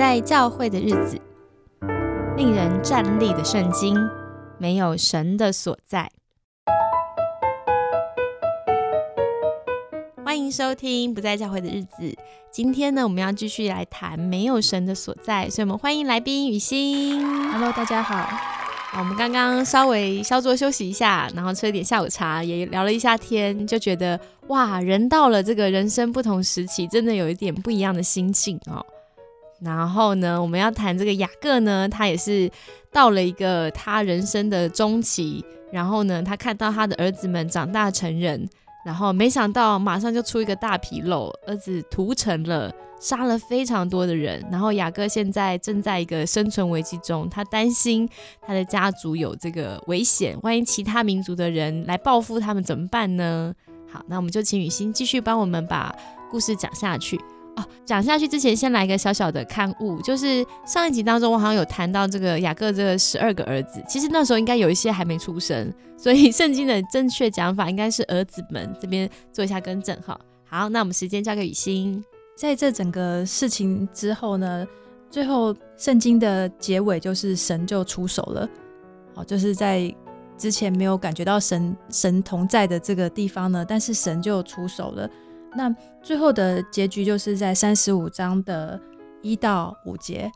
在教会的日子，令人站立的圣经，没有神的所在。欢迎收听《不在教会的日子》。今天呢，我们要继续来谈没有神的所在，所以我们欢迎来宾雨欣。Hello，大家好。好，我们刚刚稍微稍作休息一下，然后吃了点下午茶，也聊了一下天，就觉得哇，人到了这个人生不同时期，真的有一点不一样的心境哦。然后呢，我们要谈这个雅各呢，他也是到了一个他人生的中期，然后呢，他看到他的儿子们长大成人，然后没想到马上就出一个大纰漏，儿子屠城了，杀了非常多的人，然后雅各现在正在一个生存危机中，他担心他的家族有这个危险，万一其他民族的人来报复他们怎么办呢？好，那我们就请雨欣继续帮我们把故事讲下去。讲下去之前，先来一个小小的刊物，就是上一集当中，我好像有谈到这个雅各这个十二个儿子，其实那时候应该有一些还没出生，所以 圣经的正确讲法应该是儿子们这边做一下更正哈。好，那我们时间交给雨欣。在这整个事情之后呢，最后圣经的结尾就是神就出手了，好，就是在之前没有感觉到神神同在的这个地方呢，但是神就出手了。那最后的结局就是在三十五章的一到五节。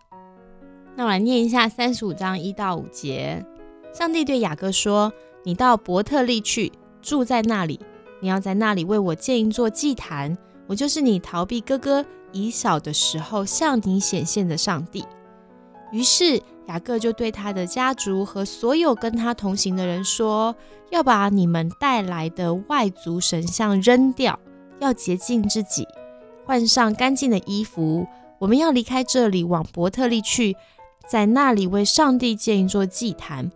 那我来念一下三十五章一到五节。上帝对雅各说：“你到伯特利去，住在那里。你要在那里为我建一座祭坛。我就是你逃避哥哥以小的时候向你显现的上帝。”于是雅各就对他的家族和所有跟他同行的人说：“要把你们带来的外族神像扔掉，要洁净自己，换上干净的衣服。我们要离开这里，往伯特利去。”在那里为上帝建一座祭坛。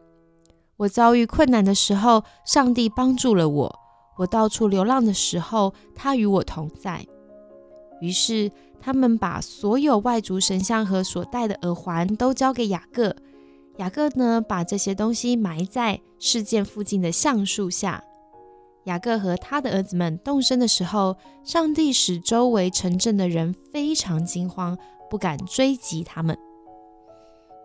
我遭遇困难的时候，上帝帮助了我；我到处流浪的时候，他与我同在。于是他们把所有外族神像和所戴的耳环都交给雅各。雅各呢，把这些东西埋在事件附近的橡树下。雅各和他的儿子们动身的时候，上帝使周围城镇的人非常惊慌，不敢追击他们。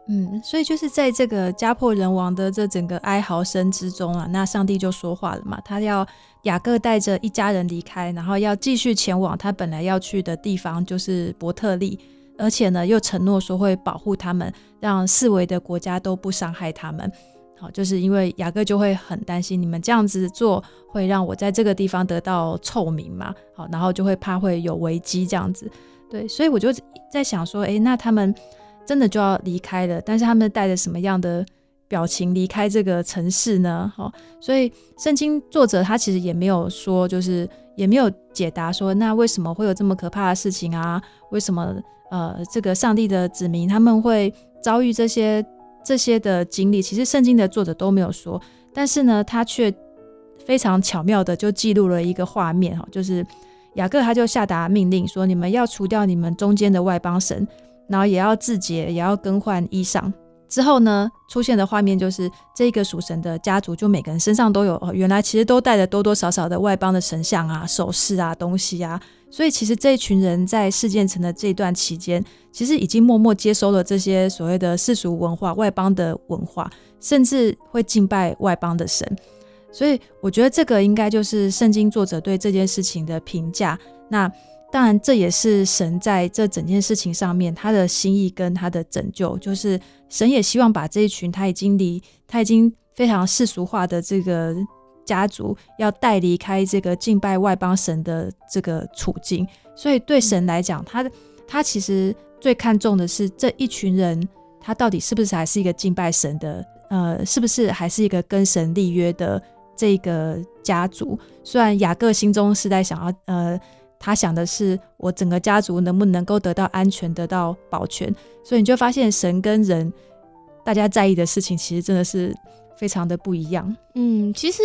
嗯，所以就是在这个家破人亡的这整个哀嚎声之中啊，那上帝就说话了嘛，他要雅各带着一家人离开，然后要继续前往他本来要去的地方，就是伯特利，而且呢又承诺说会保护他们，让四围的国家都不伤害他们。好，就是因为雅各就会很担心你们这样子做会让我在这个地方得到臭名嘛，好，然后就会怕会有危机这样子。对，所以我就在想说，诶，那他们。真的就要离开了，但是他们带着什么样的表情离开这个城市呢？好，所以圣经作者他其实也没有说，就是也没有解答说，那为什么会有这么可怕的事情啊？为什么呃这个上帝的子民他们会遭遇这些这些的经历？其实圣经的作者都没有说，但是呢，他却非常巧妙的就记录了一个画面哈，就是雅各他就下达命令说，你们要除掉你们中间的外邦神。然后也要自洁，也要更换衣裳。之后呢，出现的画面就是这个属神的家族，就每个人身上都有，原来其实都带着多多少少的外邦的神像啊、首饰啊、东西啊。所以其实这一群人在事件城的这段期间，其实已经默默接收了这些所谓的世俗文化、外邦的文化，甚至会敬拜外邦的神。所以我觉得这个应该就是圣经作者对这件事情的评价。那。当然，这也是神在这整件事情上面他的心意跟他的拯救，就是神也希望把这一群他已经离他已经非常世俗化的这个家族，要带离开这个敬拜外邦神的这个处境。所以对神来讲，他他其实最看重的是这一群人，他到底是不是还是一个敬拜神的，呃，是不是还是一个跟神立约的这个家族？虽然雅各心中是在想要，呃。他想的是我整个家族能不能够得到安全、得到保全，所以你就发现神跟人大家在意的事情，其实真的是非常的不一样。嗯，其实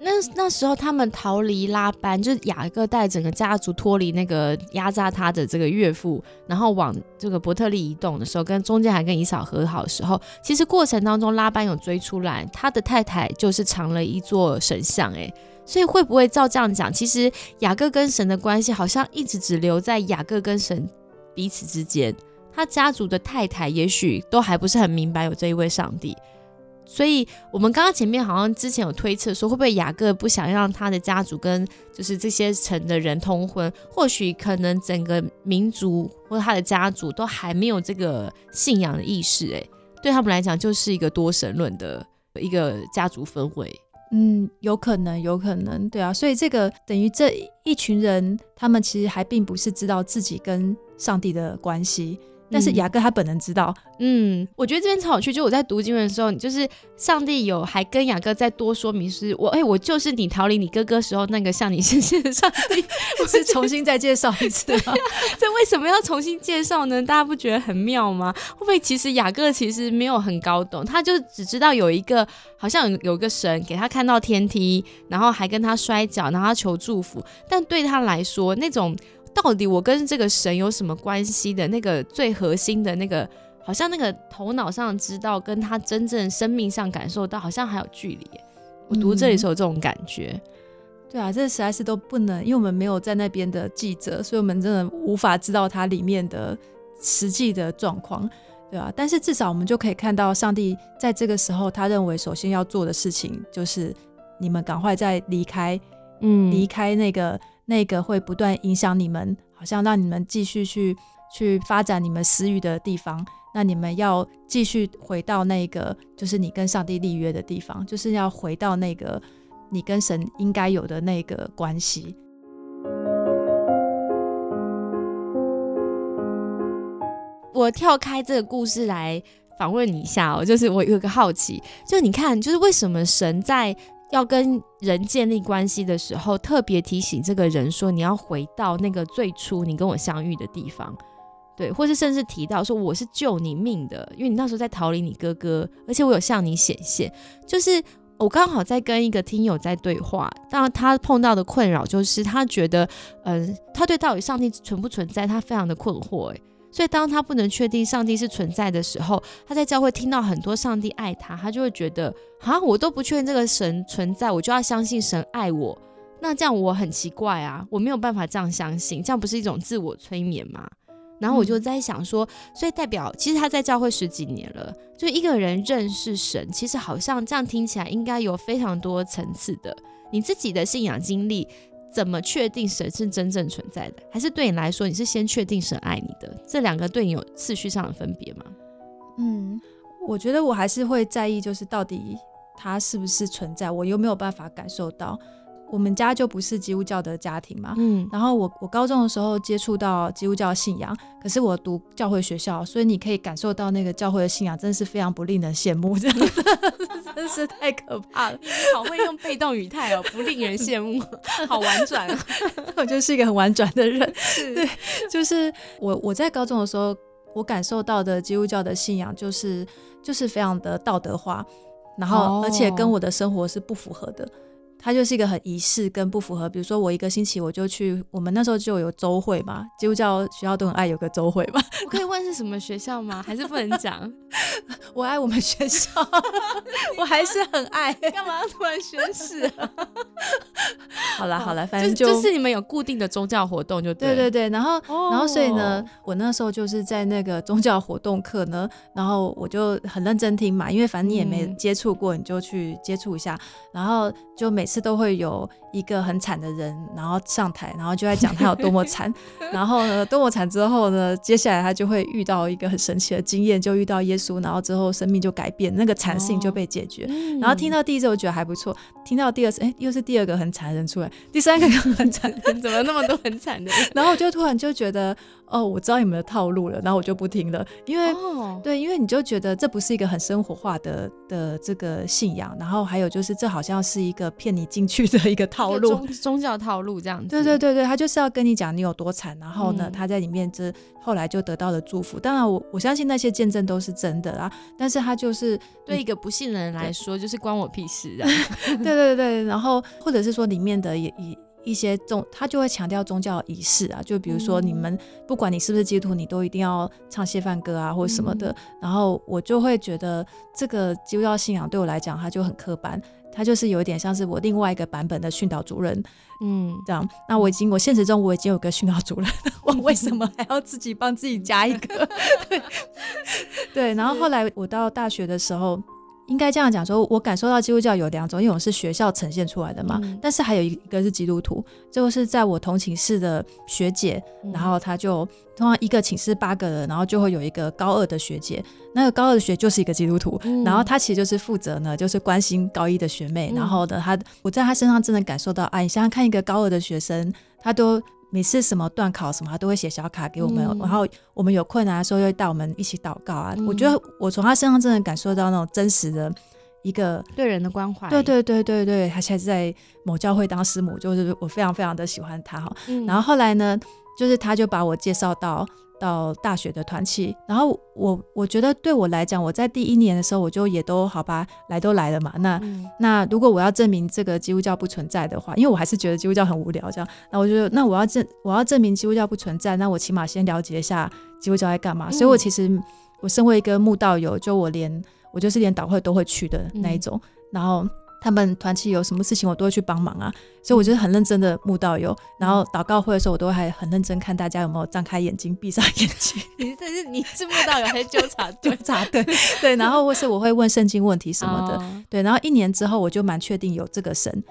那那时候他们逃离拉班，就是雅各带整个家族脱离那个压榨他的这个岳父，然后往这个伯特利移动的时候，跟中间还跟以嫂和好的时候，其实过程当中拉班有追出来，他的太太就是藏了一座神像，哎。所以会不会照这样讲？其实雅各跟神的关系好像一直只留在雅各跟神彼此之间，他家族的太太也许都还不是很明白有这一位上帝。所以，我们刚刚前面好像之前有推测说，会不会雅各不想让他的家族跟就是这些城的人通婚？或许可能整个民族或他的家族都还没有这个信仰的意识，诶，对他们来讲就是一个多神论的一个家族氛围。嗯，有可能，有可能，对啊。所以这个等于这一群人，他们其实还并不是知道自己跟上帝的关系。但是雅各他本人知道，嗯，我觉得这边超有趣。就我在读经文的时候，就是上帝有还跟雅各再多说明，是我哎，我就是你逃离你哥哥时候那个向你显现的上帝，不 是重新再介绍一次吗？这为什么要重新介绍呢？大家不觉得很妙吗？会不会其实雅各其实没有很高懂，他就只知道有一个好像有一个神给他看到天梯，然后还跟他摔跤，然后他求祝福，但对他来说那种。到底我跟这个神有什么关系的那个最核心的那个，好像那个头脑上知道，跟他真正生命上感受到，好像还有距离。我读这里时候有这种感觉。对啊，这实在是都不能，因为我们没有在那边的记者，所以我们真的无法知道它里面的实际的状况，对啊，但是至少我们就可以看到，上帝在这个时候，他认为首先要做的事情就是你们赶快再离开，嗯，离开那个。那个会不断影响你们，好像让你们继续去去发展你们私欲的地方。那你们要继续回到那个，就是你跟上帝立约的地方，就是要回到那个你跟神应该有的那个关系。我跳开这个故事来访问你一下哦，就是我有个好奇，就你看，就是为什么神在。要跟人建立关系的时候，特别提醒这个人说：“你要回到那个最初你跟我相遇的地方，对，或是甚至提到说我是救你命的，因为你那时候在逃离你哥哥，而且我有向你显现。就是我刚好在跟一个听友在对话，当然他碰到的困扰就是他觉得，嗯，他对到底上帝存不存在，他非常的困惑，诶。所以，当他不能确定上帝是存在的时候，他在教会听到很多上帝爱他，他就会觉得，啊，我都不确定这个神存在，我就要相信神爱我。那这样我很奇怪啊，我没有办法这样相信，这样不是一种自我催眠吗？然后我就在想说，所以代表其实他在教会十几年了，就一个人认识神，其实好像这样听起来应该有非常多层次的，你自己的信仰经历。怎么确定神是真正存在的？还是对你来说，你是先确定神爱你的？这两个对你有次序上的分别吗？嗯，我觉得我还是会在意，就是到底他是不是存在，我又没有办法感受到。我们家就不是基督教的家庭嘛，嗯，然后我我高中的时候接触到基督教信仰，可是我读教会学校，所以你可以感受到那个教会的信仰真的是非常不令人羡慕，真的真是太可怕了。好会用被动语态哦，不令人羡慕，好婉转，我就是一个很婉转的人。对，就是我我在高中的时候，我感受到的基督教的信仰就是就是非常的道德化，然后而且跟我的生活是不符合的。它就是一个很仪式跟不符合，比如说我一个星期我就去，我们那时候就有周会嘛，基督教学校都很爱有个周会嘛。我可以问是什么学校吗？还是不能讲？我爱我们学校，我还是很爱。干嘛要突然宣誓？好了好了，反正就是你们有固定的宗教活动就对。对对对，然后然后所以呢，我那时候就是在那个宗教活动课呢，然后我就很认真听嘛，因为反正你也没接触过，你就去接触一下，然后就每。次都会有一个很惨的人，然后上台，然后就在讲他有多么惨，然后呢，多么惨之后呢，接下来他就会遇到一个很神奇的经验，就遇到耶稣，然后之后生命就改变，那个惨性就被解决。然后听到第一次我觉得还不错，听到第二次，哎，又是第二个很惨的人出来，第三个很惨人，怎么那么多很惨的？然后我就突然就觉得。哦，我知道你们的套路了，然后我就不听了，因为对，因为你就觉得这不是一个很生活化的的这个信仰，然后还有就是这好像是一个骗你进去的一个套路，宗宗教套路这样 子。对对对对，他就是要跟你讲你有多惨，然后呢，他在里面这后来就得到了祝福。当然，我我相信那些见证都是真的啦，但是他就是对一个不信的人来说，就是关我屁事啊。对对对，然后或者是说里面的也也。一些宗，他就会强调宗教仪式啊，就比如说你们不管你是不是基督徒，你都一定要唱谢饭歌啊，或者什么的。然后我就会觉得这个基督教信仰对我来讲，它就很刻板。它就是有一点像是我另外一个版本的训导主任，嗯，这样。那我已经，我现实中我已经有个训导主任，我为什么还要自己帮自己加一个？对，对。然后后来我到大学的时候。应该这样讲，说我感受到基督教有两种，一种是学校呈现出来的嘛，但是还有一个是基督徒，就是在我同寝室的学姐，然后她就通常一个寝室八个人，然后就会有一个高二的学姐，那个高二的学就是一个基督徒，然后她其实就是负责呢，就是关心高一的学妹，然后呢，她我在她身上真的感受到，哎，你想想看，一个高二的学生，他都。每次什么断考什么，他都会写小卡给我们，然后我们有困难的时候，又带我们一起祷告啊。我觉得我从他身上真的感受到那种真实的一个对人的关怀。对对对对对，他现在在某教会当师母，就是我非常非常的喜欢他哈。然后后来呢，就是他就把我介绍到。到大学的团契，然后我我觉得对我来讲，我在第一年的时候，我就也都好吧，来都来了嘛。那那如果我要证明这个基督教不存在的话，因为我还是觉得基督教很无聊，这样，那我就那我要证我要证明基督教不存在，那我起码先了解一下基督教在干嘛。所以我其实我身为一个慕道友，就我连我就是连导会都会去的那一种，然后。他们团契有什么事情，我都会去帮忙啊，所以我就是很认真的慕道友。然后祷告会的时候，我都还很认真看大家有没有张开眼睛、闭上眼睛。你这是你是慕道友还是纠察纠察队？对，然后或是我会问圣经问题什么的。对，然后一年之后，我就蛮确定有这个神。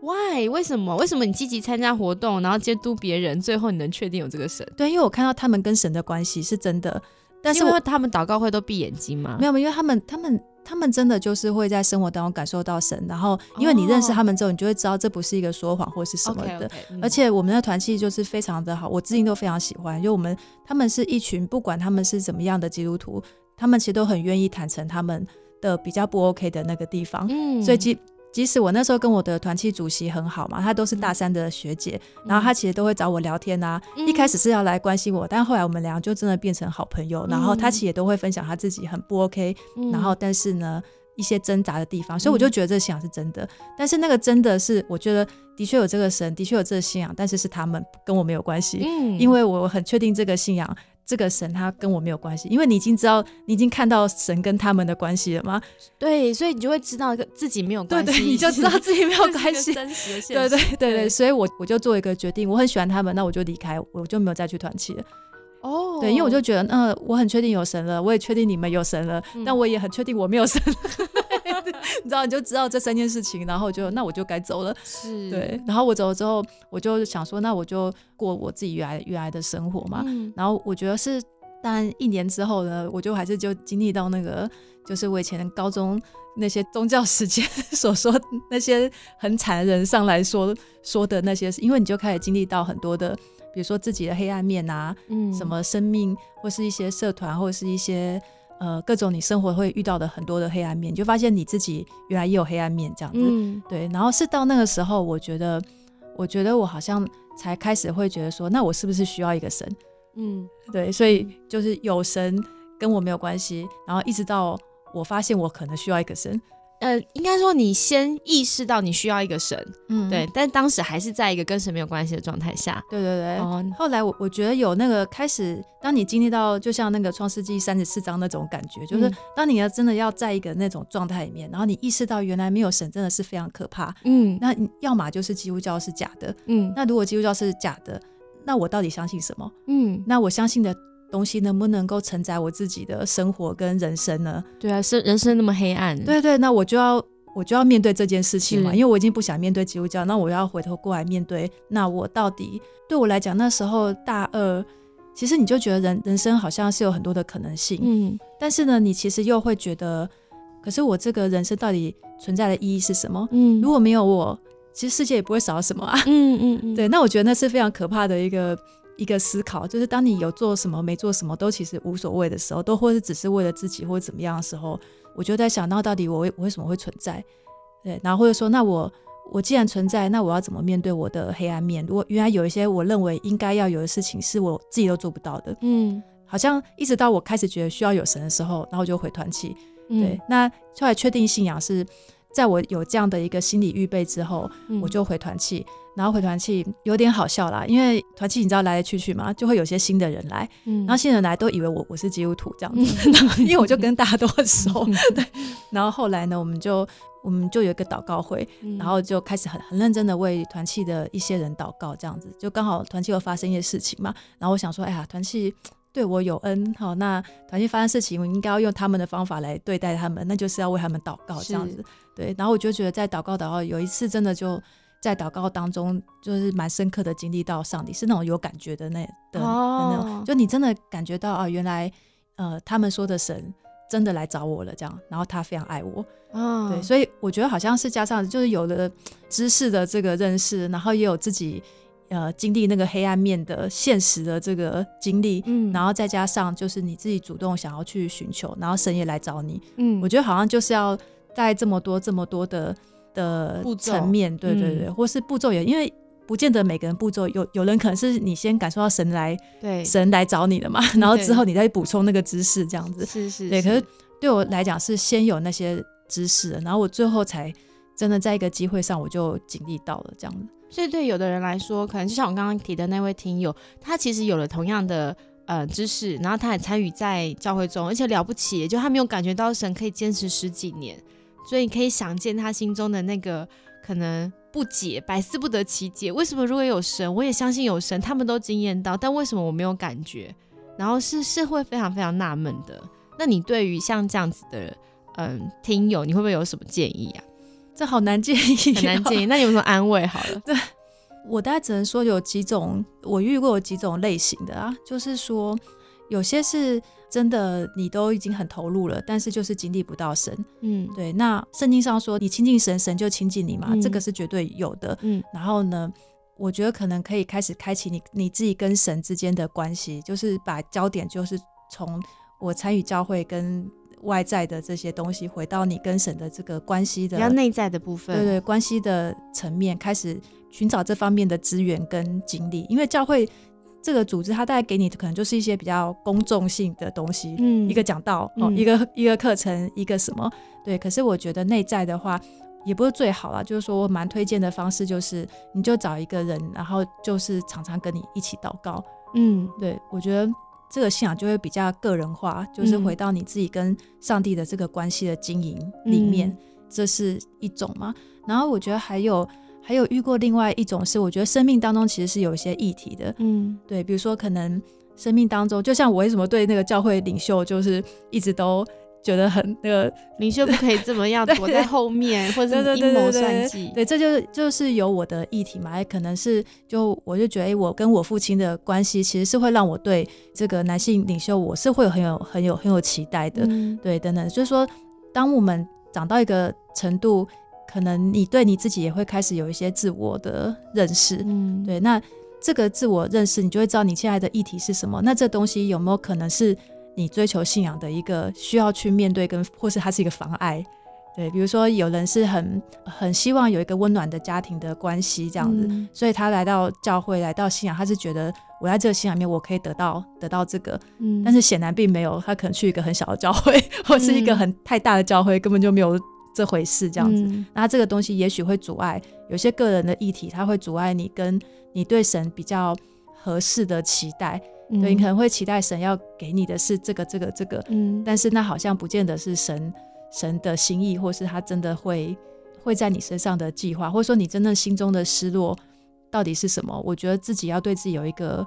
Why？为什么？为什么你积极参加活动，然后监督别人，最后你能确定有这个神？对，因为我看到他们跟神的关系是真的。但是因为他们祷告会都闭眼睛吗？没有，因为他们他们。他们真的就是会在生活当中感受到神，然后因为你认识他们之后，你就会知道这不是一个说谎或是什么的。而且我们的团契就是非常的好，我至今都非常喜欢，因为我们他们是一群不管他们是怎么样的基督徒，他们其实都很愿意坦诚他们的比较不 OK 的那个地方。嗯，所以基。即使我那时候跟我的团契主席很好嘛，她都是大三的学姐，然后她其实都会找我聊天啊。一开始是要来关心我，但后来我们俩就真的变成好朋友。然后她其实也都会分享她自己很不 OK，然后但是呢一些挣扎的地方，所以我就觉得这信仰是真的。但是那个真的是我觉得的确有这个神，的确有这个信仰，但是是他们跟我没有关系，因为我很确定这个信仰。这个神他跟我没有关系，因为你已经知道，你已经看到神跟他们的关系了吗？对，所以你就会知道自己没有关系，你就 知道自己没有关系。真实的对对对对，所以我我就做一个决定，我很喜欢他们，那我就离开，我就没有再去团契了。哦，对，因为我就觉得，嗯，我很确定有神了，我也确定你们有神了，但我也很确定我没有神。你知道，你就知道这三件事情，然后就那我就该走了。是对，然后我走了之后，我就想说，那我就过我自己原来原来的生活嘛。然后我觉得是，但一年之后呢，我就还是就经历到那个，就是我以前高中那些宗教时间所说那些很惨的人上来说说的那些，因为你就开始经历到很多的，比如说自己的黑暗面啊，嗯，什么生命或是一些社团或是一些。呃，各种你生活会遇到的很多的黑暗面，就发现你自己原来也有黑暗面这样子，对。然后是到那个时候，我觉得，我觉得我好像才开始会觉得说，那我是不是需要一个神？嗯，对。所以就是有神跟我没有关系，然后一直到我发现我可能需要一个神。呃，应该说你先意识到你需要一个神，嗯，对，但当时还是在一个跟神没有关系的状态下，对对对。哦，后来我我觉得有那个开始，当你经历到就像那个创世纪三十四章那种感觉，就是当你要真的要在一个那种状态里面，然后你意识到原来没有神真的是非常可怕，嗯，那要么就是基督教是假的，嗯，那如果基督教是假的，那我到底相信什么？嗯，那我相信的。东西能不能够承载我自己的生活跟人生呢？对啊，是人生那么黑暗。对对，那我就要我就要面对这件事情嘛，因为我已经不想面对基督教，那我要回头过来面对。那我到底对我来讲，那时候大二，其实你就觉得人人生好像是有很多的可能性，嗯，但是呢，你其实又会觉得，可是我这个人生到底存在的意义是什么？嗯，如果没有我，其实世界也不会少什么啊。嗯嗯嗯，对，那我觉得那是非常可怕的一个。一个思考，就是当你有做什么没做什么都其实无所谓的时候，都或者只是为了自己或者怎么样的时候，我就在想，到到底我为我为什么会存在？对，然后或者说，那我我既然存在，那我要怎么面对我的黑暗面？如果原来有一些我认为应该要有的事情是我自己都做不到的，嗯，好像一直到我开始觉得需要有神的时候，然后我就回团气。对，那后来确定信仰是在我有这样的一个心理预备之后，我就回团契。然后回团契有点好笑啦，因为团契你知道来来去去嘛，就会有些新的人来，然后新人来都以为我我是基督徒这样子，因为我就跟大家都很熟。对，然后后来呢，我们就我们就有一个祷告会，然后就开始很很认真的为团契的一些人祷告，这样子就刚好团契又发生一些事情嘛，然后我想说，哎呀，团契。对我有恩，好，那团契发生事情，我应该要用他们的方法来对待他们，那就是要为他们祷告，这样子。对，然后我就觉得在祷告祷告，有一次真的就在祷告当中，就是蛮深刻的经历到上帝，是那种有感觉的那的那种，就你真的感觉到啊，原来呃他们说的神真的来找我了，这样，然后他非常爱我，对，所以我觉得好像是加上就是有了知识的这个认识，然后也有自己。呃，经历那个黑暗面的现实的这个经历，嗯，然后再加上就是你自己主动想要去寻求，然后神也来找你，嗯，我觉得好像就是要带这么多这么多的的层面，对对对，或是步骤也，因为不见得每个人步骤有有人可能是你先感受到神来，对，神来找你的嘛，然后之后你再补充那个知识，这样子，是是，对，可是对我来讲是先有那些知识，然后我最后才真的在一个机会上我就经历到了这样子。所以对有的人来说，可能就像我刚刚提的那位听友，他其实有了同样的呃知识，然后他也参与在教会中，而且了不起，就他没有感觉到神可以坚持十几年，所以你可以想见他心中的那个可能不解，百思不得其解。为什么如果有神，我也相信有神，他们都惊艳到，但为什么我没有感觉？然后是是会非常非常纳闷的。那你对于像这样子的嗯听友，你会不会有什么建议啊？这好难建议，很难建议。那有什么安慰？好了，对我大概只能说有几种，我遇过有几种类型的啊，就是说有些是真的你都已经很投入了，但是就是经历不到神。嗯，对。那圣经上说你亲近神，神就亲近你嘛，这个是绝对有的。嗯，然后呢，我觉得可能可以开始开启你你自己跟神之间的关系，就是把焦点就是从我参与教会跟。外在的这些东西，回到你跟神的这个关系的比较内在的部分，对对，关系的层面开始寻找这方面的资源跟经历。因为教会这个组织，它带给你的可能就是一些比较公众性的东西，嗯，一个讲道哦，一个 一个课程，一个什么，对。可是我觉得内在的话，也不是最好啦。就是说我蛮推荐的方式，就是你就找一个人，然后就是常常跟你一起祷告，嗯，对我觉得。这个信仰就会比较个人化，就是回到你自己跟上帝的这个关系的经营里面，这是一种嘛。然后我觉得还有还有遇过另外一种是，我觉得生命当中其实是有一些议题的，嗯，对，比如说可能生命当中，就像我为什么对那个教会领袖就是一直都。觉得很那个领袖不可以这么样 躲在后面，或者阴谋算计。对，这就是就是有我的议题嘛，也可能是就我就觉得，哎，我跟我父亲的关系其实是会让我对这个男性领袖，我是会很有很有很有期待的。对，等等，就是说，当我们长到一个程度，可能你对你自己也会开始有一些自我的认识。嗯，对，那这个自我认识，你就会知道你现在的议题是什么。那这东西有没有可能是？你追求信仰的一个需要去面对，跟或是它是一个妨碍，对，比如说有人是很很希望有一个温暖的家庭的关系这样子，所以他来到教会，来到信仰，他是觉得我在这个信仰里面我可以得到得到这个，嗯，但是显然并没有，他可能去一个很小的教会，或是一个很太大的教会，根本就没有这回事这样子，那这个东西也许会阻碍有些个人的议题，它会阻碍你跟你对神比较合适的期待。对你可能会期待神要给你的是这个这个这个，嗯，但是那好像不见得是神神的心意，或是他真的会会在你身上的计划，或者说你真正心中的失落到底是什么？我觉得自己要对自己有一个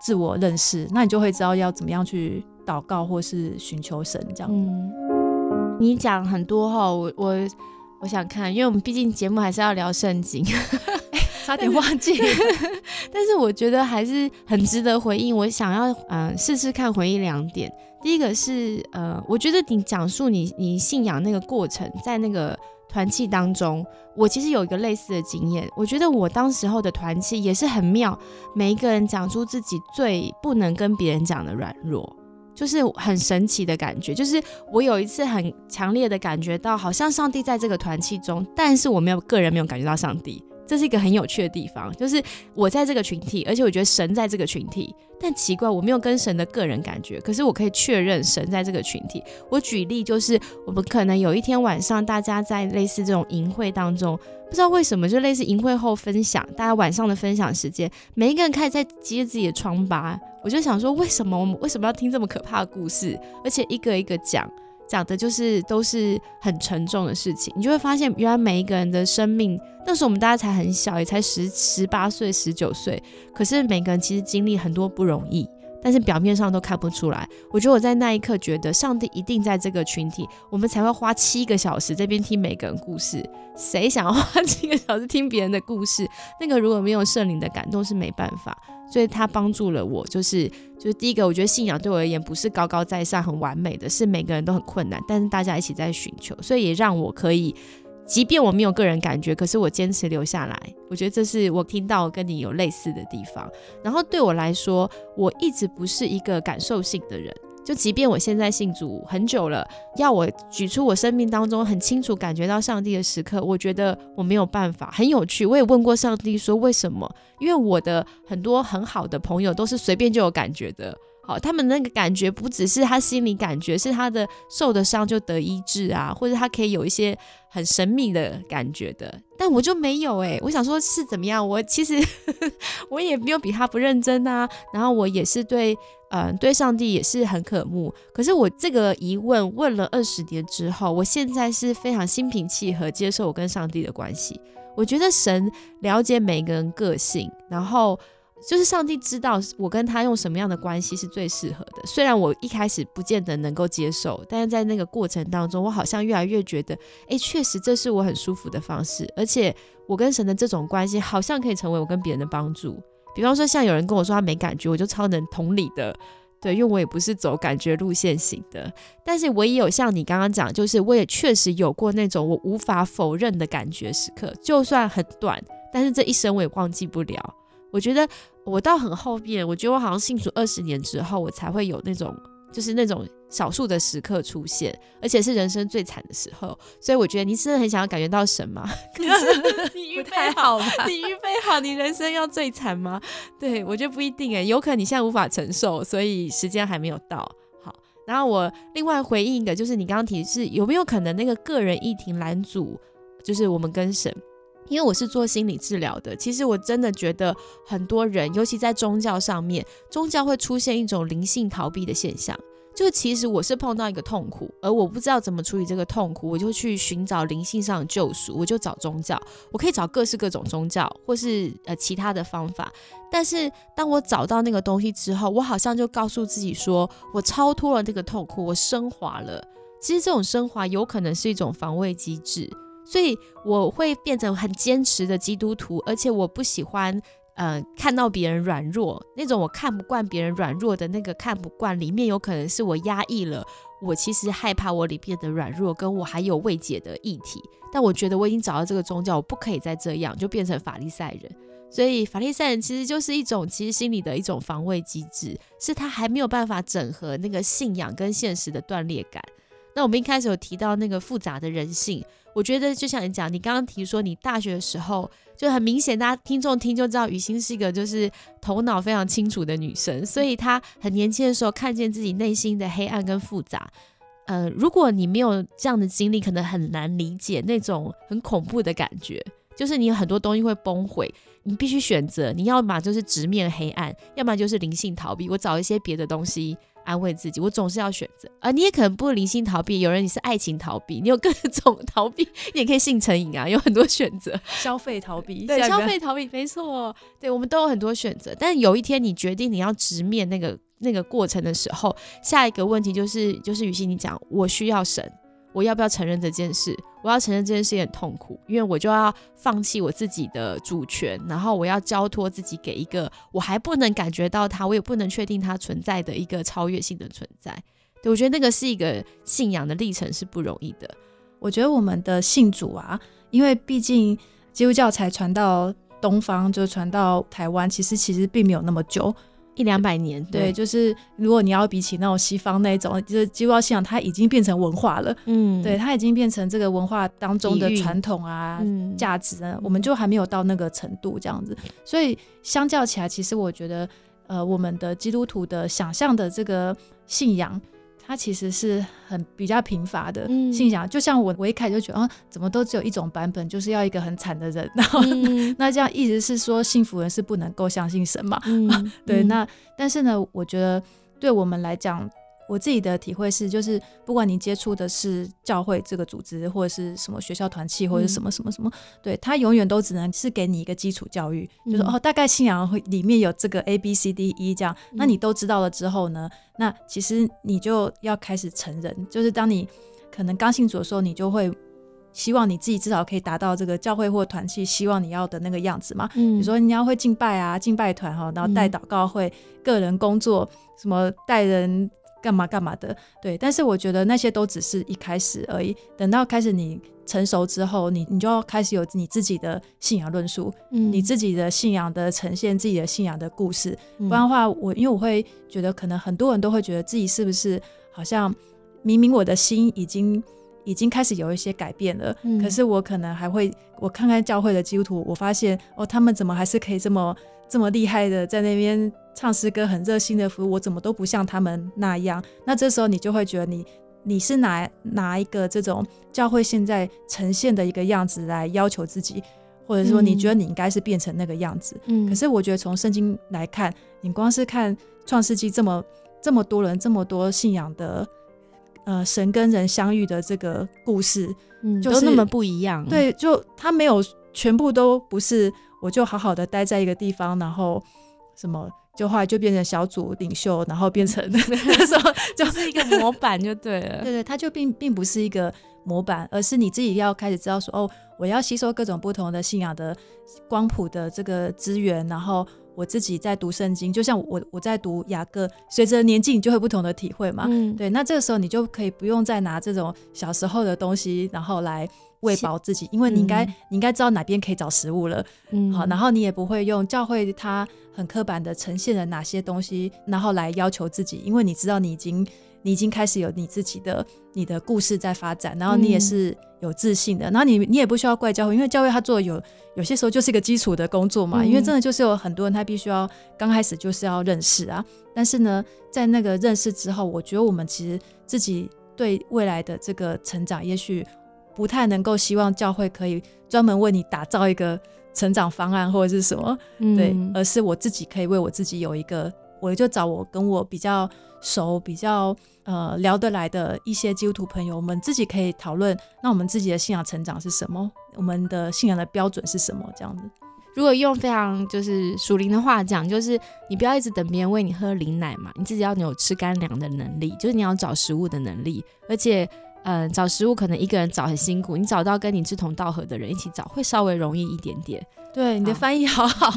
自我认识，那你就会知道要怎么样去祷告或是寻求神这样。嗯，你讲很多哈，我我我想看，因为我们毕竟节目还是要聊圣经。差点忘记，但是我觉得还是很值得回应。我想要嗯试试看回应两点。第一个是呃，我觉得你讲述你你信仰那个过程，在那个团契当中，我其实有一个类似的经验。我觉得我当时候的团契也是很妙，每一个人讲出自己最不能跟别人讲的软弱，就是很神奇的感觉。就是我有一次很强烈的感觉到，好像上帝在这个团契中，但是我没有个人没有感觉到上帝。这是一个很有趣的地方，就是我在这个群体，而且我觉得神在这个群体，但奇怪，我没有跟神的个人感觉，可是我可以确认神在这个群体。我举例就是，我们可能有一天晚上，大家在类似这种营会当中，不知道为什么就类似淫会后分享，大家晚上的分享时间，每一个人开始在揭自己的疮疤，我就想说，为什么我们为什么要听这么可怕的故事，而且一个一个讲。讲的就是都是很沉重的事情，你就会发现，原来每一个人的生命，那时候我们大家才很小，也才十十八岁、十九岁，可是每个人其实经历很多不容易。但是表面上都看不出来。我觉得我在那一刻觉得，上帝一定在这个群体，我们才会花七个小时这边听每个人故事。谁想要花七个小时听别人的故事？那个如果没有圣灵的感动是没办法。所以他帮助了我，就是就是第一个，我觉得信仰对我而言不是高高在上、很完美的，是每个人都很困难，但是大家一起在寻求，所以也让我可以。即便我没有个人感觉，可是我坚持留下来。我觉得这是我听到跟你有类似的地方。然后对我来说，我一直不是一个感受性的人。就即便我现在信主很久了，要我举出我生命当中很清楚感觉到上帝的时刻，我觉得我没有办法。很有趣，我也问过上帝说为什么？因为我的很多很好的朋友都是随便就有感觉的。好，他们那个感觉不只是他心里感觉，是他的受的伤就得医治啊，或者他可以有一些很神秘的感觉的。但我就没有哎，我想说是怎么样？我其实 我也没有比他不认真啊。然后我也是对，嗯，对上帝也是很渴慕。可是我这个疑问问了二十年之后，我现在是非常心平气和接受我跟上帝的关系。我觉得神了解每个人个性，然后。就是上帝知道我跟他用什么样的关系是最适合的。虽然我一开始不见得能够接受，但是在那个过程当中，我好像越来越觉得，哎，确实这是我很舒服的方式。而且我跟神的这种关系，好像可以成为我跟别人的帮助。比方说，像有人跟我说他没感觉，我就超能同理的，对，因为我也不是走感觉路线型的。但是我也有像你刚刚讲，就是我也确实有过那种我无法否认的感觉时刻，就算很短，但是这一生我也忘记不了。我觉得我到很后面，我觉得我好像信主二十年之后，我才会有那种，就是那种少数的时刻出现，而且是人生最惨的时候。所以我觉得你真的很想要感觉到神吗？你预备好吗？你预备好你人生要最惨吗？对我觉得不一定诶，有可能你现在无法承受，所以时间还没有到。好，然后我另外回应一个，就是你刚刚提是有没有可能那个个人议题拦阻，就是我们跟神。因为我是做心理治疗的，其实我真的觉得很多人，尤其在宗教上面，宗教会出现一种灵性逃避的现象。就其实我是碰到一个痛苦，而我不知道怎么处理这个痛苦，我就去寻找灵性上的救赎，我就找宗教。我可以找各式各种宗教，或是呃其他的方法。但是当我找到那个东西之后，我好像就告诉自己说，我超脱了这个痛苦，我升华了。其实这种升华有可能是一种防卫机制。所以我会变成很坚持的基督徒，而且我不喜欢，呃，看到别人软弱那种，我看不惯别人软弱的那个看不惯，里面有可能是我压抑了，我其实害怕我里面的软弱，跟我还有未解的议题。但我觉得我已经找到这个宗教，我不可以再这样，就变成法利赛人。所以法利赛人其实就是一种，其实心里的一种防卫机制，是他还没有办法整合那个信仰跟现实的断裂感。那我们一开始有提到那个复杂的人性，我觉得就像你讲，你刚刚提说你大学的时候就很明显，大家听众听就知道雨欣是一个就是头脑非常清楚的女生，所以她很年轻的时候看见自己内心的黑暗跟复杂。呃，如果你没有这样的经历，可能很难理解那种很恐怖的感觉，就是你很多东西会崩毁，你必须选择，你要么就是直面黑暗，要么就是灵性逃避，我找一些别的东西。安慰自己，我总是要选择啊！你也可能不灵性逃避，有人你是爱情逃避，你有各种逃避，你也可以性成瘾啊，有很多选择。消费逃避，对，消费逃避，没错，对，我们都有很多选择。但是有一天你决定你要直面那个那个过程的时候，下一个问题就是，就是雨欣，你讲我需要神。我要不要承认这件事？我要承认这件事也很痛苦，因为我就要放弃我自己的主权，然后我要交托自己给一个我还不能感觉到它，我也不能确定它存在的一个超越性的存在。对我觉得那个是一个信仰的历程是不容易的。我觉得我们的信主啊，因为毕竟基督教才传到东方，就传到台湾，其实其实并没有那么久。一两百年，对，就是如果你要比起那种西方那种，就是基督教信仰，它已经变成文化了，嗯，对，它已经变成这个文化当中的传统啊，价值啊，我们就还没有到那个程度这样子，所以相较起来，其实我觉得，呃，我们的基督徒的想象的这个信仰。它其实是很比较贫乏的信仰，就像我我一开始就觉得啊，怎么都只有一种版本，就是要一个很惨的人，然后 那这样意思是说幸福人是不能够相信神嘛？对，那但是呢，我觉得对我们来讲。我自己的体会是，就是不管你接触的是教会这个组织，或者是什么学校团契，或者什么什么什么，对他永远都只能是给你一个基础教育，就是哦，大概信仰会里面有这个 A B C D E 这样，那你都知道了之后呢，那其实你就要开始成人，就是当你可能刚信主的时候，你就会。希望你自己至少可以达到这个教会或团契希望你要的那个样子嘛？嗯，比如说你要会敬拜啊，敬拜团哈，然后带祷告会、个人工作，什么带人干嘛干嘛的，对。但是我觉得那些都只是一开始而已。等到开始你成熟之后，你你就要开始有你自己的信仰论述，嗯，你自己的信仰的呈现，自己的信仰的故事。不然的话，我因为我会觉得，可能很多人都会觉得自己是不是好像明明我的心已经。已经开始有一些改变了，可是我可能还会，我看看教会的基督徒，我发现哦，他们怎么还是可以这么这么厉害的在那边唱诗歌，很热心的服务，我怎么都不像他们那样。那这时候你就会觉得你你是拿拿一个这种教会现在呈现的一个样子来要求自己，或者说你觉得你应该是变成那个样子。嗯，可是我觉得从圣经来看，你光是看创世纪这么这么多人，这么多信仰的。呃，神跟人相遇的这个故事，嗯，就那么不一样。对，就他没有全部都不是，我就好好的待在一个地方，然后什么，就后来就变成小组领袖，然后变成 那时候，就是一个模板就对了。对 对，他就并并不是一个模板，而是你自己要开始知道说，哦，我要吸收各种不同的信仰的光谱的这个资源，然后。我自己在读圣经，就像我我在读雅各，随着年纪你就会不同的体会嘛。嗯，对，那这个时候你就可以不用再拿这种小时候的东西，然后来喂饱自己，因为你应该你应该知道哪边可以找食物了。嗯，好，然后你也不会用教会它很刻板的呈现了哪些东西，然后来要求自己，因为你知道你已经。你已经开始有你自己的你的故事在发展，然后你也是有自信的，然后你你也不需要怪教会，因为教会他做有有些时候就是一个基础的工作嘛，因为真的就是有很多人他必须要刚开始就是要认识啊，但是呢，在那个认识之后，我觉得我们其实自己对未来的这个成长，也许不太能够希望教会可以专门为你打造一个成长方案或者是什么，对，而是我自己可以为我自己有一个。我就找我跟我比较熟、比较呃聊得来的一些基督徒朋友，我们自己可以讨论，那我们自己的信仰成长是什么？我们的信仰的标准是什么？这样子。如果用非常就是属灵的话讲，就是你不要一直等别人喂你喝灵奶嘛，你自己要有吃干粮的能力，就是你要找食物的能力，而且。嗯，找食物可能一个人找很辛苦，你找到跟你志同道合的人一起找，会稍微容易一点点。对，你的翻译好好。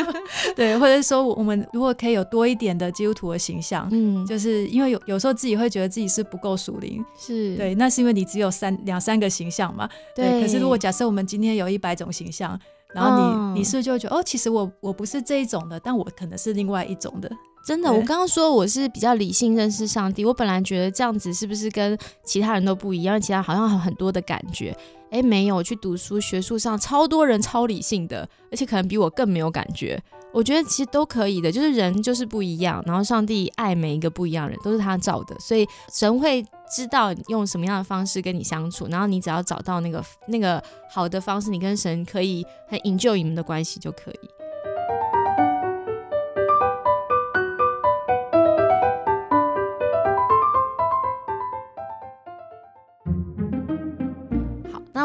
对，或者是说，我们如果可以有多一点的基督徒的形象，嗯，就是因为有有时候自己会觉得自己是不够属灵，是对，那是因为你只有三两三个形象嘛。对。可是如果假设我们今天有一百种形象，然后你你是不是就觉得哦，其实我我不是这一种的，但我可能是另外一种的。真的，我刚刚说我是比较理性认识上帝，我本来觉得这样子是不是跟其他人都不一样？其他好像有很多的感觉，哎，没有，去读书，学术上超多人超理性的，而且可能比我更没有感觉。我觉得其实都可以的，就是人就是不一样，然后上帝爱每一个不一样人，都是他造的，所以神会知道用什么样的方式跟你相处，然后你只要找到那个那个好的方式，你跟神可以很营救你们的关系就可以。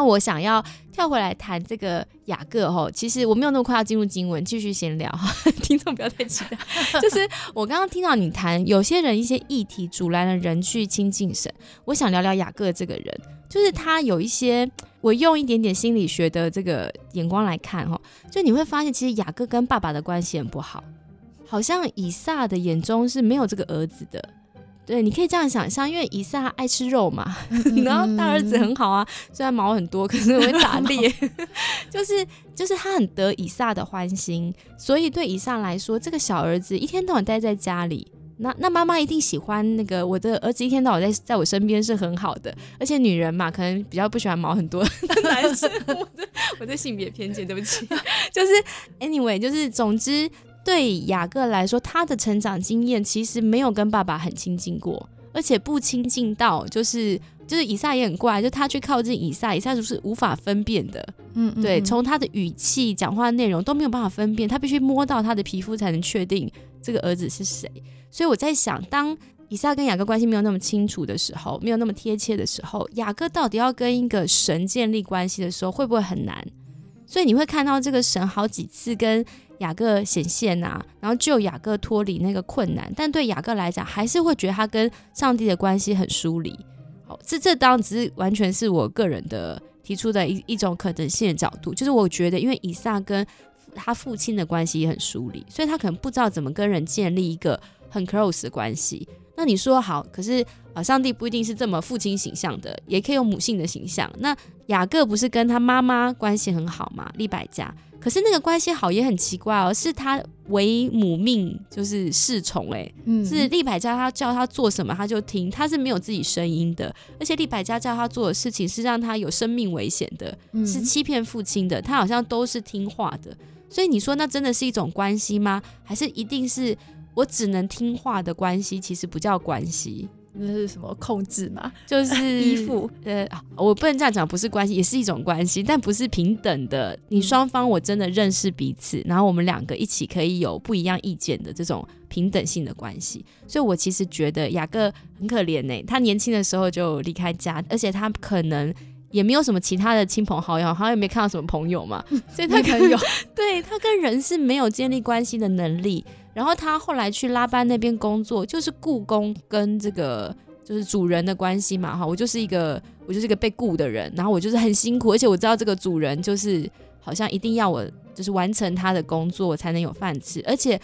那我想要跳回来谈这个雅各哈，其实我没有那么快要进入经文，继续闲聊哈，听众不要太期待。就是我刚刚听到你谈有些人一些议题阻拦了人去亲近神，我想聊聊雅各这个人，就是他有一些，我用一点点心理学的这个眼光来看哈，就你会发现其实雅各跟爸爸的关系很不好，好像以撒的眼中是没有这个儿子的。对，你可以这样想象，因为以撒爱吃肉嘛，然后大儿子很好啊，虽然毛很多，可是会打猎，就是就是他很得以撒的欢心，所以对以撒来说，这个小儿子一天到晚待在家里。那那妈妈一定喜欢那个我的儿子一天到晚在在我身边是很好的，而且女人嘛，可能比较不喜欢毛很多的男生。我的我的性别偏见，对不起。就是 anyway，就是总之对雅各来说，他的成长经验其实没有跟爸爸很亲近过，而且不亲近到就是就是以撒也很怪，就他去靠近以撒，以撒就是无法分辨的。嗯，对，从他的语气、讲话内容都没有办法分辨，他必须摸到他的皮肤才能确定这个儿子是谁。所以我在想，当以撒跟雅各关系没有那么清楚的时候，没有那么贴切的时候，雅各到底要跟一个神建立关系的时候，会不会很难？所以你会看到这个神好几次跟雅各显现啊，然后救雅各脱离那个困难，但对雅各来讲，还是会觉得他跟上帝的关系很疏离。好，这这当然只是完全是我个人的提出的一一种可能性的角度，就是我觉得，因为以撒跟他父亲的关系也很疏离，所以他可能不知道怎么跟人建立一个。很 close 的关系，那你说好，可是啊，上帝不一定是这么父亲形象的，也可以有母性的形象。那雅各不是跟他妈妈关系很好吗？利百加，可是那个关系好也很奇怪哦，是他为母命就是侍从，哎，是利百加他叫他做什么他就听，他是没有自己声音的，而且利百加叫他做的事情是让他有生命危险的，是欺骗父亲的，他好像都是听话的。所以你说那真的是一种关系吗？还是一定是？我只能听话的关系，其实不叫关系，那是什么控制嘛？就是 依附。呃，我不能这样讲，不是关系，也是一种关系，但不是平等的。你双方我真的认识彼此，然后我们两个一起可以有不一样意见的这种平等性的关系。所以我其实觉得雅各很可怜呢，他年轻的时候就离开家，而且他可能也没有什么其他的亲朋好友，好像也没看到什么朋友嘛，所以他可能有对他跟人是没有建立关系的能力。然后他后来去拉班那边工作，就是雇工跟这个就是主人的关系嘛，哈，我就是一个我就是一个被雇的人，然后我就是很辛苦，而且我知道这个主人就是好像一定要我就是完成他的工作我才能有饭吃，而且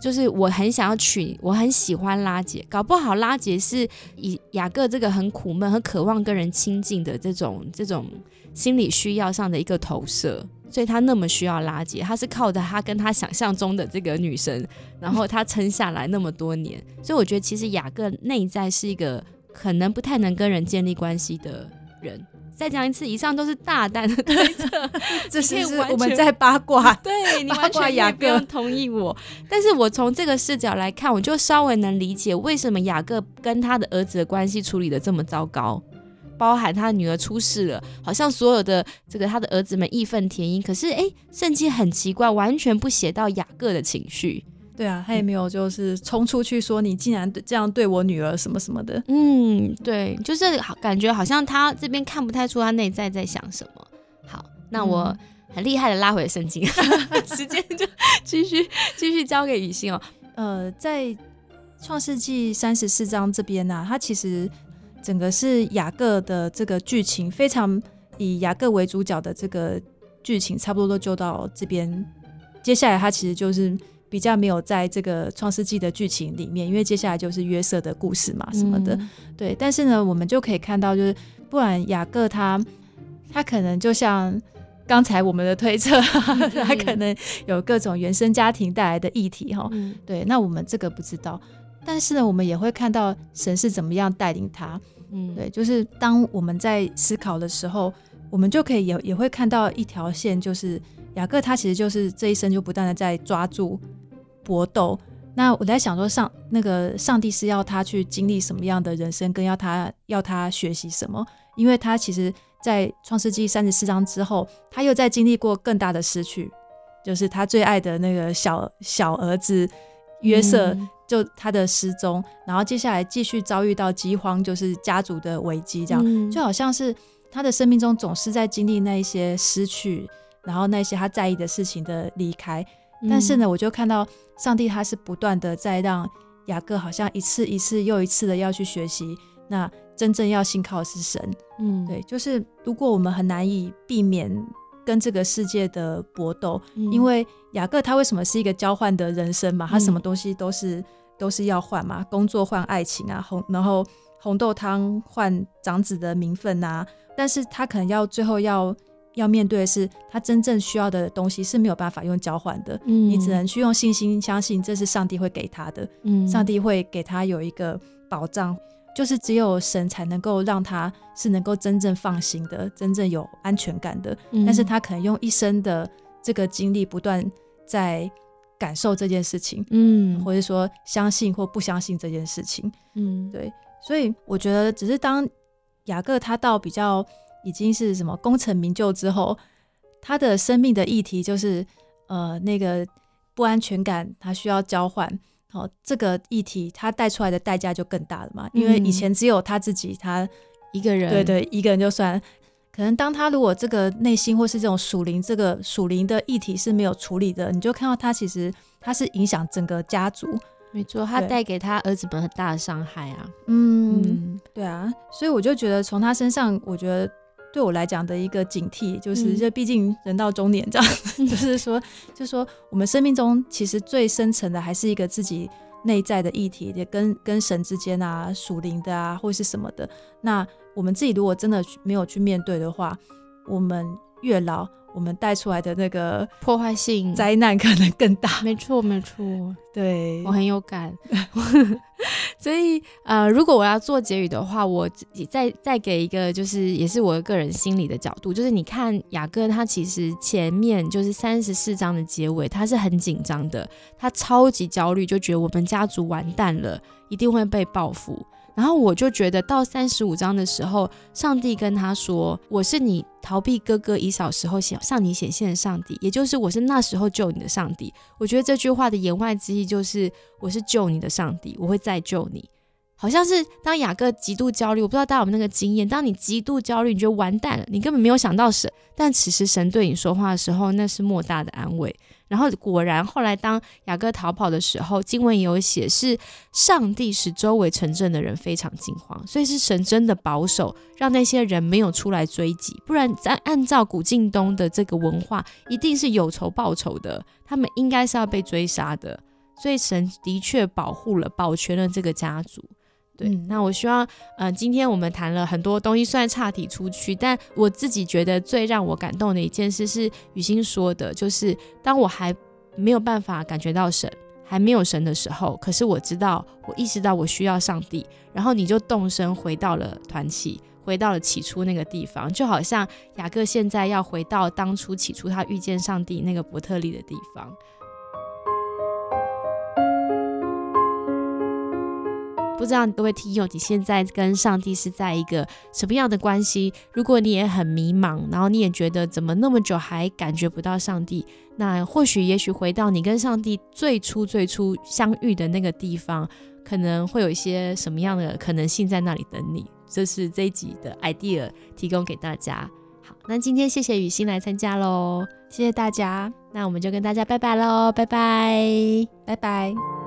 就是我很想要娶，我很喜欢拉杰，搞不好拉杰是以雅各这个很苦闷、很渴望跟人亲近的这种这种心理需要上的一个投射。所以他那么需要拉杰，他是靠着他跟他想象中的这个女神，然后他撑下来那么多年。所以我觉得其实雅各内在是一个可能不太能跟人建立关系的人。再讲一次，以上都是大胆的推测，这是我们在八卦。对你完全雅各同意我，但是我从这个视角来看，我就稍微能理解为什么雅各跟他的儿子的关系处理的这么糟糕。包含他的女儿出事了，好像所有的这个他的儿子们义愤填膺。可是哎，圣经很奇怪，完全不写到雅各的情绪。对啊，他也没有就是冲出去说你竟然这样对我女儿什么什么的。嗯，对，就是感觉好像他这边看不太出他内在在想什么。好，那我很厉害的拉回圣经，时间就继续继续交给雨欣哦。呃，在创世纪三十四章这边呢，他其实。整个是雅各的这个剧情，非常以雅各为主角的这个剧情，差不多都就到这边。接下来他其实就是比较没有在这个创世纪的剧情里面，因为接下来就是约瑟的故事嘛，什么的。对，但是呢，我们就可以看到，就是不然雅各他他可能就像刚才我们的推测，他可能有各种原生家庭带来的议题哈。对，那我们这个不知道。但是呢，我们也会看到神是怎么样带领他。嗯，对，就是当我们在思考的时候，我们就可以也也会看到一条线，就是雅各他其实就是这一生就不断的在抓住搏斗。那我在想说，上那个上帝是要他去经历什么样的人生，跟要他要他学习什么？因为他其实，在创世纪三十四章之后，他又在经历过更大的失去，就是他最爱的那个小小儿子约瑟。就他的失踪，然后接下来继续遭遇到饥荒，就是家族的危机，这样就好像是他的生命中总是在经历那一些失去，然后那些他在意的事情的离开。但是呢，我就看到上帝他是不断的在让雅各好像一次一次又一次的要去学习，那真正要信靠的是神。嗯，对，就是如果我们很难以避免跟这个世界的搏斗，因为雅各他为什么是一个交换的人生嘛？他什么东西都是。都是要换嘛，工作换爱情啊，红然后红豆汤换长子的名分啊，但是他可能要最后要要面对的是，他真正需要的东西是没有办法用交换的，嗯。你只能去用信心相信这是上帝会给他的，嗯。上帝会给他有一个保障，就是只有神才能够让他是能够真正放心的，真正有安全感的。嗯但是他可能用一生的这个经历，不断在感受这件事情，嗯或者说相信或不相信这件事情。嗯对，所以我觉得，只是当雅各他到比较已经是什么功成名就之后，他的生命的议题就是呃那个不安全感，他需要交换。好、这个议题他带出来的代价就更大了嘛，因为以嗯前只有他自己，他一个人对对一个人就算。可能当他如果这个内心或是这种属灵这个属灵的议题是没有处理的，你就看到他其实他是影响整个家族。没错，他对带给他儿子们很大的伤害啊。嗯嗯对啊，所以我就觉得从他身上，我觉得对我来讲的一个警惕，就是嗯这毕竟人到中年这样，就是说，就是说我们生命中其实最深层的还是一个自己内在的议题，也跟跟神之间啊、属灵的啊，或是什么的。那我们自己如果真的没有去面对的话，我们越老，我们带出来的那个破坏性灾难可能更大。没错没错，对我，很有感。所以呃，如果我要做结语的话，我自己再再给一个，就是也是我个人心理的角度，就是你看雅各他其实前面就是三十四章的结尾，他是很紧张的，他超级焦虑，就觉得我们家族完蛋了，一定会被报复。然后我就觉得到三十五章的时候，上帝跟他说：“我是你逃避哥哥以扫时候显向你显现的上帝，也就是我是那时候救你的上帝。”我觉得这句话的言外之意就是我是救你的上帝，我会再救你。好像是当雅各极度焦虑，我不知道大家有没有那个经验，当你极度焦虑，你觉得完蛋了，你根本没有想到神，但此时神对你说话的时候，那是莫大的安慰。然后果然，后来当雅各逃跑的时候，经文也有写是上帝使周围城镇的人非常惊慌，所以是神真的保守，让那些人没有出来追击，不然按按照古晋东的这个文化，一定是有仇报仇的，他们应该是要被追杀的。所以神的确保护了、保全了这个家族。对，嗯那我希望，呃，今天我们谈了很多东西，虽然岔题出去，但我自己觉得最让我感动的一件事是雨欣说的，就是当我还没有办法感觉到神，还没有神的时候，可是我知道，我意识到我需要上帝，然后你就动身回到了团契。回到了起初那个地方，就好像雅各现在要回到当初起初他遇见上帝那个伯特利的地方。不知道各位听友，你现在跟上帝是在一个什么样的关系？如果你也很迷茫，然后你也觉得怎么那么久还感觉不到上帝，那或许也许回到你跟上帝最初最初相遇的那个地方，可能会有一些什么样的可能性在那里等你。这是这一集的 idea 提供给大家。好，那今天谢谢雨欣来参加喽，谢谢大家，那我们就跟大家拜拜喽，拜拜。拜拜。